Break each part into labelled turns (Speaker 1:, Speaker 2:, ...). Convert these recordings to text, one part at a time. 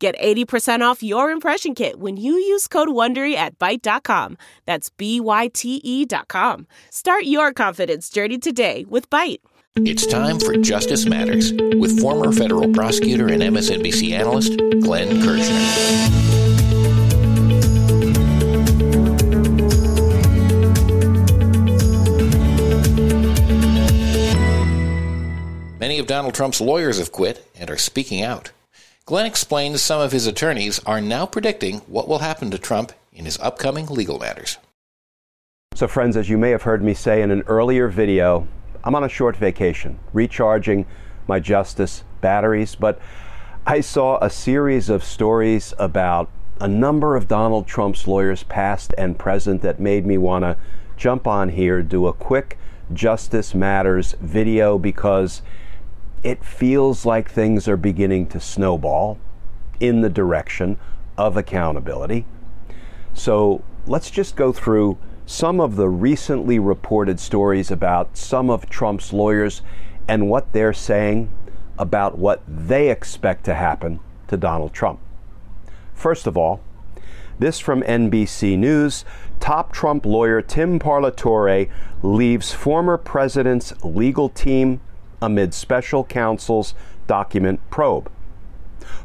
Speaker 1: Get 80% off your impression kit when you use code WONDERY at Byte.com. That's B-Y-T-E dot com. Start your confidence journey today with Byte.
Speaker 2: It's time for Justice Matters with former federal prosecutor and MSNBC analyst Glenn Kirschner. Many of Donald Trump's lawyers have quit and are speaking out. Glenn explains some of his attorneys are now predicting what will happen to Trump in his upcoming legal matters.
Speaker 3: So, friends, as you may have heard me say in an earlier video, I'm on a short vacation, recharging my justice batteries, but I saw a series of stories about a number of Donald Trump's lawyers, past and present, that made me want to jump on here, do a quick Justice Matters video because it feels like things are beginning to snowball in the direction of accountability. So let's just go through some of the recently reported stories about some of Trump's lawyers and what they're saying about what they expect to happen to Donald Trump. First of all, this from NBC News top Trump lawyer Tim Parlatore leaves former president's legal team amid special counsel's document probe.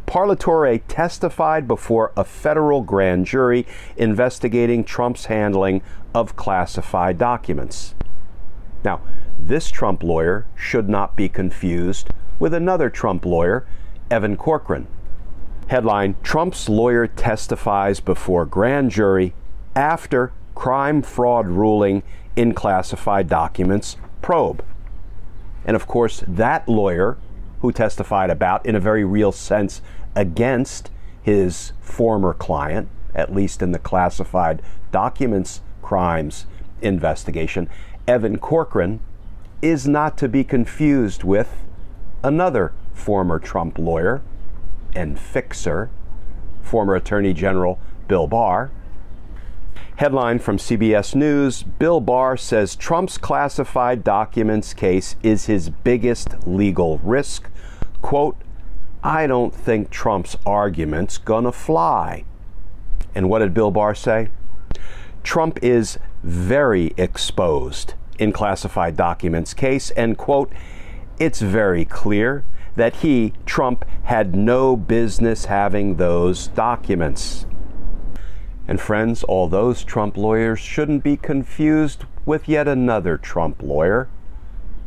Speaker 3: Parlatore testified before a federal grand jury investigating Trump's handling of classified documents. Now, this Trump lawyer should not be confused with another Trump lawyer, Evan Corcoran. Headline Trump's lawyer testifies before grand jury after crime fraud ruling in classified documents probe. And of course, that lawyer who testified about, in a very real sense, against his former client, at least in the classified documents crimes investigation, Evan Corcoran, is not to be confused with another former Trump lawyer and fixer, former Attorney General Bill Barr, Headline from CBS News Bill Barr says Trump's classified documents case is his biggest legal risk. Quote, I don't think Trump's argument's gonna fly. And what did Bill Barr say? Trump is very exposed in classified documents case, and quote, it's very clear that he, Trump, had no business having those documents. And friends, all those Trump lawyers shouldn't be confused with yet another Trump lawyer.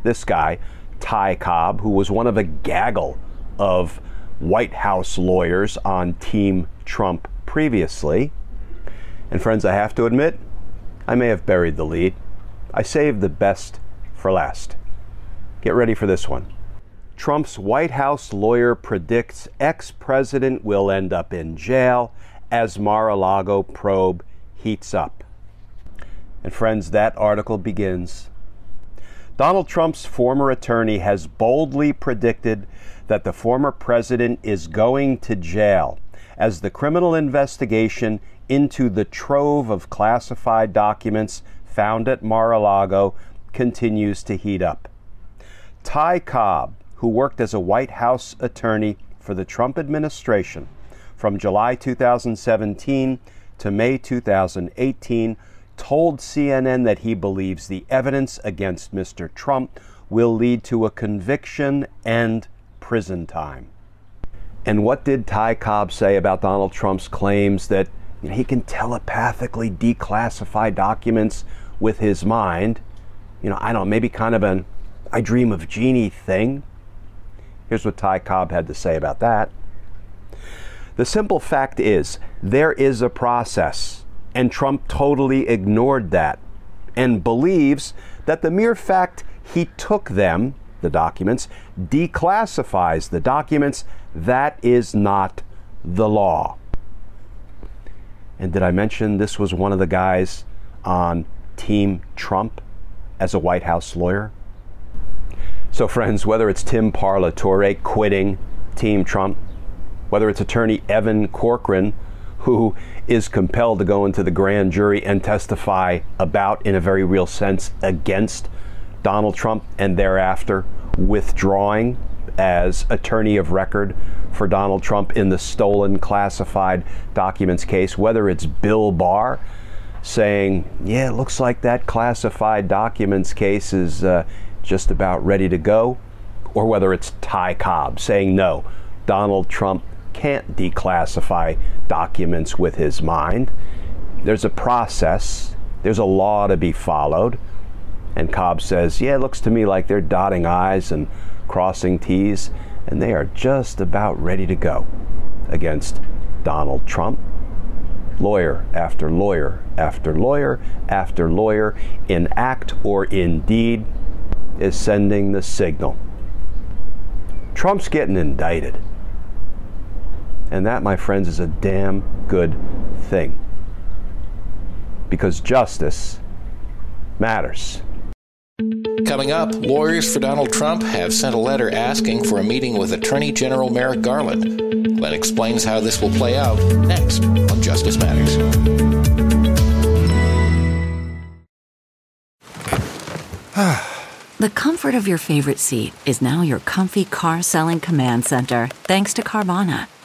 Speaker 3: This guy, Ty Cobb, who was one of a gaggle of White House lawyers on Team Trump previously. And friends, I have to admit, I may have buried the lead. I saved the best for last. Get ready for this one. Trump's White House lawyer predicts ex president will end up in jail as Mar a Lago probe heats up. And friends, that article begins. Donald Trump's former attorney has boldly predicted that the former president is going to jail as the criminal investigation into the trove of classified documents found at Mar a Lago continues to heat up. Ty Cobb, who worked as a White House attorney for the Trump administration, from July 2017 to May 2018 told CNN that he believes the evidence against Mr. Trump will lead to a conviction and prison time. And what did Ty Cobb say about Donald Trump's claims that you know, he can telepathically declassify documents with his mind? You know, I don't know, maybe kind of an I dream of Jeannie thing. Here's what Ty Cobb had to say about that. The simple fact is, there is a process, and Trump totally ignored that and believes that the mere fact he took them, the documents, declassifies the documents. That is not the law. And did I mention this was one of the guys on Team Trump as a White House lawyer? So, friends, whether it's Tim Parlatore quitting Team Trump, whether it's attorney Evan Corcoran, who is compelled to go into the grand jury and testify about, in a very real sense, against Donald Trump and thereafter withdrawing as attorney of record for Donald Trump in the stolen classified documents case, whether it's Bill Barr saying, yeah, it looks like that classified documents case is uh, just about ready to go, or whether it's Ty Cobb saying, no, Donald Trump can't declassify documents with his mind. There's a process, there's a law to be followed. And Cobb says, yeah, it looks to me like they're dotting I's and crossing T's, and they are just about ready to go against Donald Trump. Lawyer after lawyer after lawyer after lawyer, in act or in deed, is sending the signal. Trump's getting indicted. And that, my friends, is a damn good thing. Because justice matters.
Speaker 2: Coming up, lawyers for Donald Trump have sent a letter asking for a meeting with Attorney General Merrick Garland. Glenn explains how this will play out next on Justice Matters.
Speaker 4: the comfort of your favorite seat is now your comfy car selling command center, thanks to Carvana.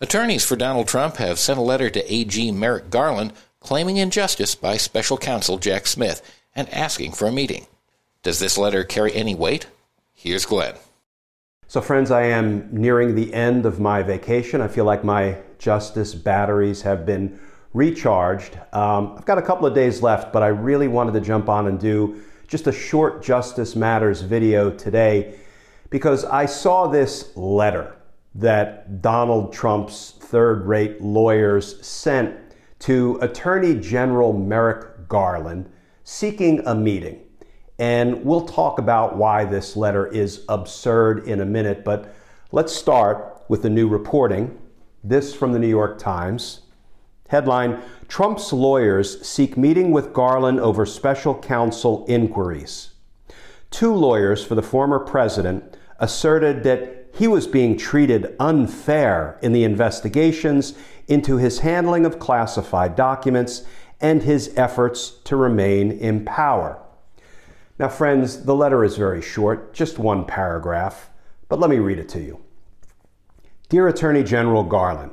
Speaker 2: Attorneys for Donald Trump have sent a letter to AG Merrick Garland claiming injustice by special counsel Jack Smith and asking for a meeting. Does this letter carry any weight? Here's Glenn.
Speaker 3: So, friends, I am nearing the end of my vacation. I feel like my justice batteries have been recharged. Um, I've got a couple of days left, but I really wanted to jump on and do just a short Justice Matters video today because I saw this letter that Donald Trump's third rate lawyers sent to Attorney General Merrick Garland seeking a meeting. And we'll talk about why this letter is absurd in a minute, but let's start with the new reporting. This from the New York Times. Headline Trump's lawyers seek meeting with Garland over special counsel inquiries. Two lawyers for the former president asserted that he was being treated unfair in the investigations into his handling of classified documents and his efforts to remain in power. Now, friends, the letter is very short, just one paragraph, but let me read it to you. Dear Attorney General Garland,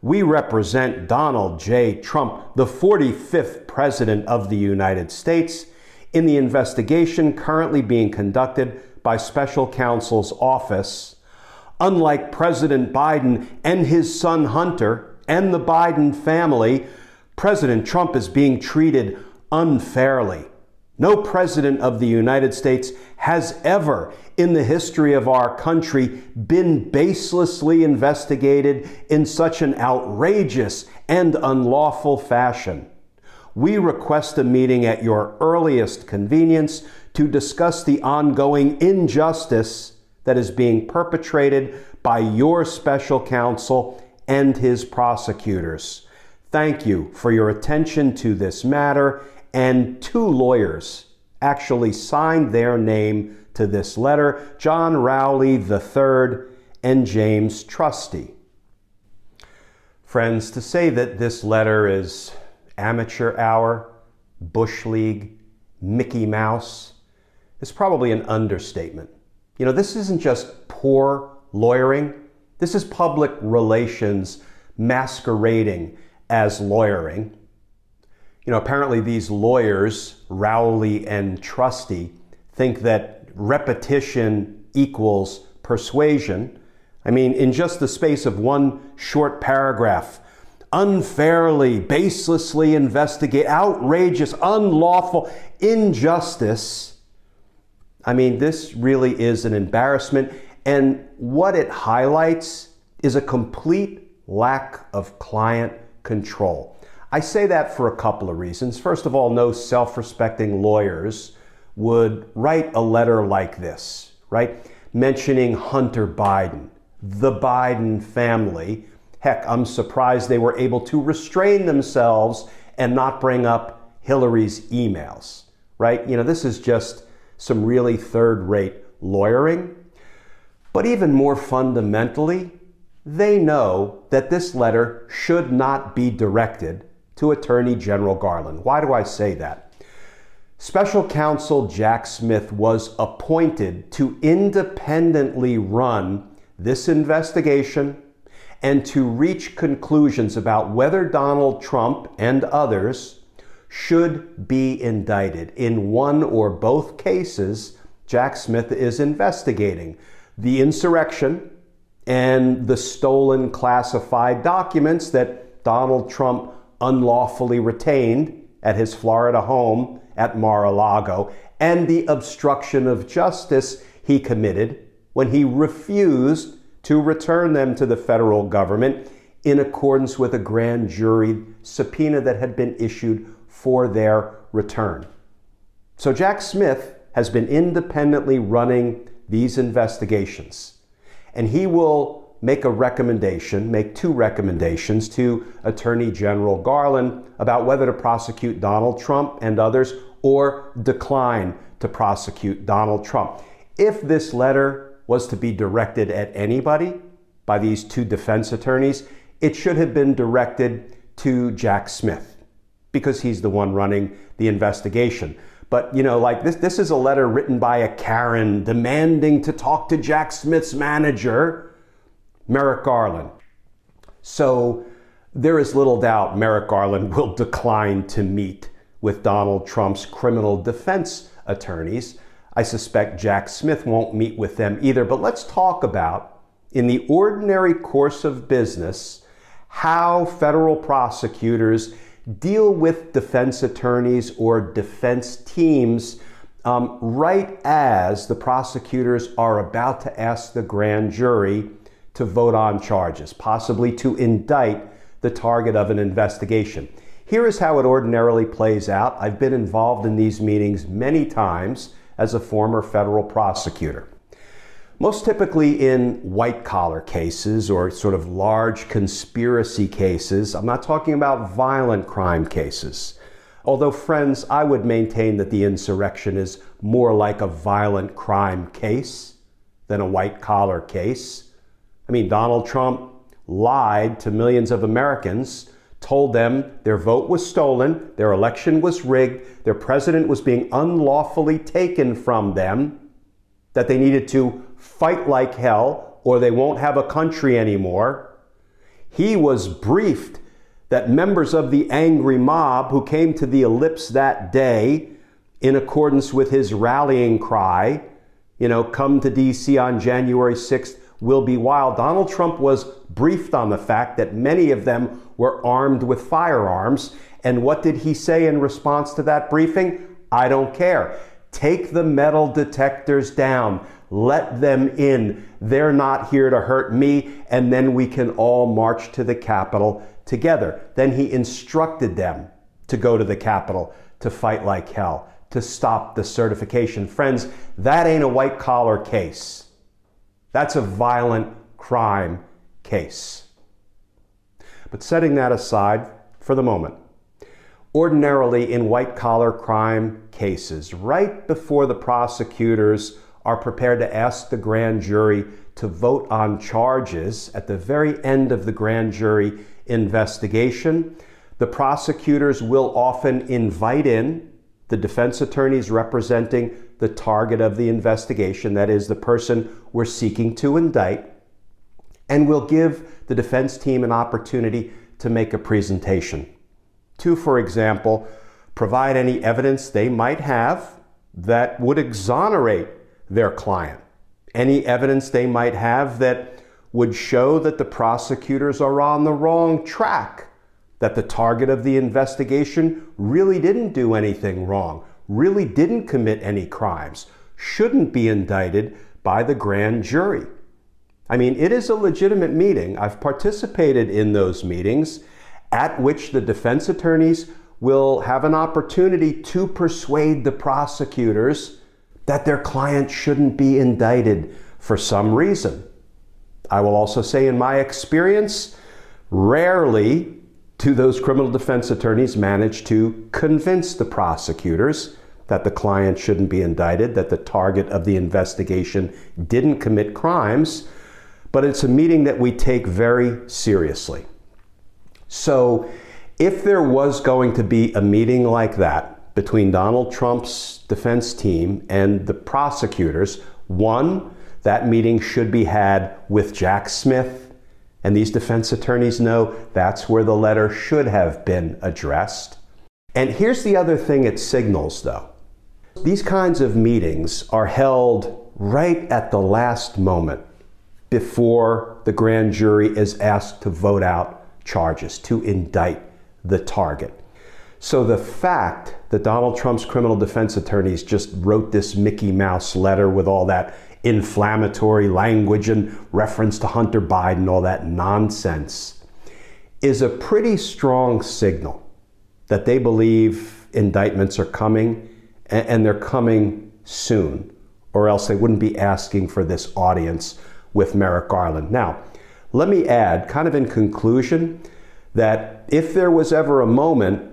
Speaker 3: we represent Donald J. Trump, the 45th President of the United States, in the investigation currently being conducted by Special Counsel's Office Unlike President Biden and his son Hunter and the Biden family, President Trump is being treated unfairly. No president of the United States has ever, in the history of our country, been baselessly investigated in such an outrageous and unlawful fashion. We request a meeting at your earliest convenience to discuss the ongoing injustice that is being perpetrated by your special counsel and his prosecutors. Thank you for your attention to this matter. And two lawyers actually signed their name to this letter John Rowley III and James Trusty. Friends, to say that this letter is amateur hour, Bush League, Mickey Mouse is probably an understatement. You know, this isn't just poor lawyering, this is public relations masquerading as lawyering. You know, apparently these lawyers, Rowley and Trusty, think that repetition equals persuasion. I mean, in just the space of one short paragraph, unfairly, baselessly investigate, outrageous, unlawful injustice. I mean, this really is an embarrassment. And what it highlights is a complete lack of client control. I say that for a couple of reasons. First of all, no self respecting lawyers would write a letter like this, right? Mentioning Hunter Biden, the Biden family. Heck, I'm surprised they were able to restrain themselves and not bring up Hillary's emails, right? You know, this is just some really third rate lawyering. But even more fundamentally, they know that this letter should not be directed to Attorney General Garland. Why do I say that? Special counsel Jack Smith was appointed to independently run this investigation and to reach conclusions about whether Donald Trump and others should be indicted. In one or both cases, Jack Smith is investigating the insurrection and the stolen classified documents that Donald Trump unlawfully retained at his Florida home at Mar a Lago, and the obstruction of justice he committed when he refused to return them to the federal government in accordance with a grand jury subpoena that had been issued for their return. So Jack Smith has been independently running these investigations, and he will make a recommendation, make two recommendations to Attorney General Garland about whether to prosecute Donald Trump and others or decline to prosecute Donald Trump. If this letter was to be directed at anybody by these two defense attorneys, it should have been directed to Jack Smith because he's the one running the investigation. But you know, like this, this is a letter written by a Karen demanding to talk to Jack Smith's manager, Merrick Garland. So there is little doubt Merrick Garland will decline to meet with Donald Trump's criminal defense attorneys. I suspect Jack Smith won't meet with them either. But let's talk about, in the ordinary course of business, how federal prosecutors deal with defense attorneys or defense teams um, right as the prosecutors are about to ask the grand jury to vote on charges, possibly to indict the target of an investigation. Here is how it ordinarily plays out. I've been involved in these meetings many times as a former federal prosecutor. Most typically in white collar cases or sort of large conspiracy cases. I'm not talking about violent crime cases. Although, friends, I would maintain that the insurrection is more like a violent crime case than a white collar case. I mean, Donald Trump lied to millions of Americans, told them their vote was stolen, their election was rigged, their president was being unlawfully taken from them, that they needed to fight like hell or they won't have a country anymore. He was briefed that members of the angry mob who came to the ellipse that day, in accordance with his rallying cry, you know, come to DC on January 6th will be wild. Donald Trump was briefed on the fact that many of them were armed with firearms. And what did he say in response to that briefing? I don't care. Take the metal detectors down. Let them in. They're not here to hurt me. And then we can all march to the Capitol together. Then he instructed them to go to the Capitol to fight like hell, to stop the certification. Friends, that ain't a white collar case. That's a violent crime case. But setting that aside for the moment, ordinarily in white collar crime cases, right before the prosecutors are prepared to ask the grand jury to vote on charges at the very end of the grand jury investigation. The prosecutors will often invite in the defense attorneys representing the target of the investigation, that is, the person we're seeking to indict, and will give the defense team an opportunity to make a presentation. To, for example, provide any evidence they might have that would exonerate their client, any evidence they might have that would show that the prosecutors are on the wrong track, that the target of the investigation really didn't do anything wrong, really didn't commit any crimes, shouldn't be indicted by the grand jury. I mean, it is a legitimate meeting. I've participated in those meetings at which the defense attorneys will have an opportunity to persuade the prosecutors that their client shouldn't be indicted for some reason. I will also say, in my experience, rarely do those criminal defense attorneys manage to convince the prosecutors that the client shouldn't be indicted, that the target of the investigation didn't commit crimes, but it's a meeting that we take very seriously. So, if there was going to be a meeting like that between Donald Trump's defense team and the prosecutors, one, that meeting should be had with Jack Smith, and these defense attorneys know that's where the letter should have been addressed. And here's the other thing it signals, though. These kinds of meetings are held right at the last moment before the grand jury is asked to vote out charges, to indict the target. So the fact that Donald Trump's criminal defense attorneys just wrote this Mickey Mouse letter with all that inflammatory language and reference to Hunter Biden, all that nonsense, is a pretty strong signal that they believe indictments are coming and they're coming soon, or else they wouldn't be asking for this audience with Merrick Garland. Now, let me add, kind of in conclusion, that if there was ever a moment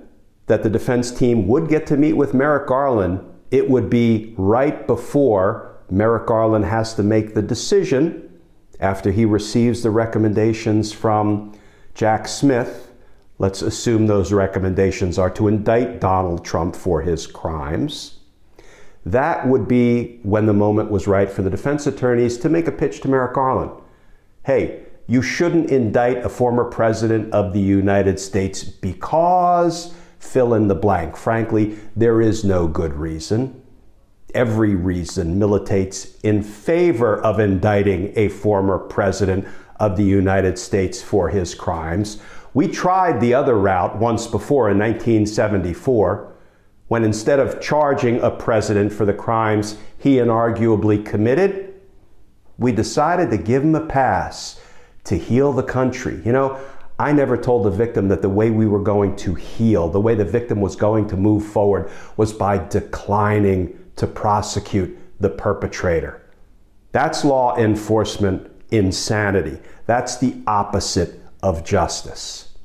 Speaker 3: that the defense team would get to meet with Merrick Garland, it would be right before Merrick Garland has to make the decision after he receives the recommendations from Jack Smith. Let's assume those recommendations are to indict Donald Trump for his crimes. That would be when the moment was right for the defense attorneys to make a pitch to Merrick Garland. Hey, you shouldn't indict a former president of the United States because fill in the blank. Frankly, there is no good reason. Every reason militates in favor of indicting a former president of the United States for his crimes. We tried the other route once before in 1974, when instead of charging a president for the crimes he inarguably committed, we decided to give him a pass to heal the country. You know, I never told the victim that the way we were going to heal, the way the victim was going to move forward, was by declining to prosecute the perpetrator. That's law enforcement insanity. That's the opposite of justice.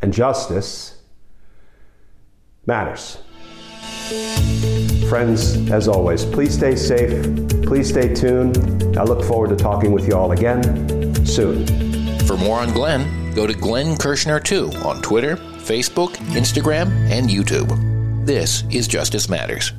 Speaker 3: And justice matters. Friends, as always, please stay safe. Please stay tuned. I look forward to talking with you all again soon.
Speaker 2: For more on Glenn, go to Glenn Kirschner 2 on Twitter, Facebook, Instagram, and YouTube. This is Justice Matters.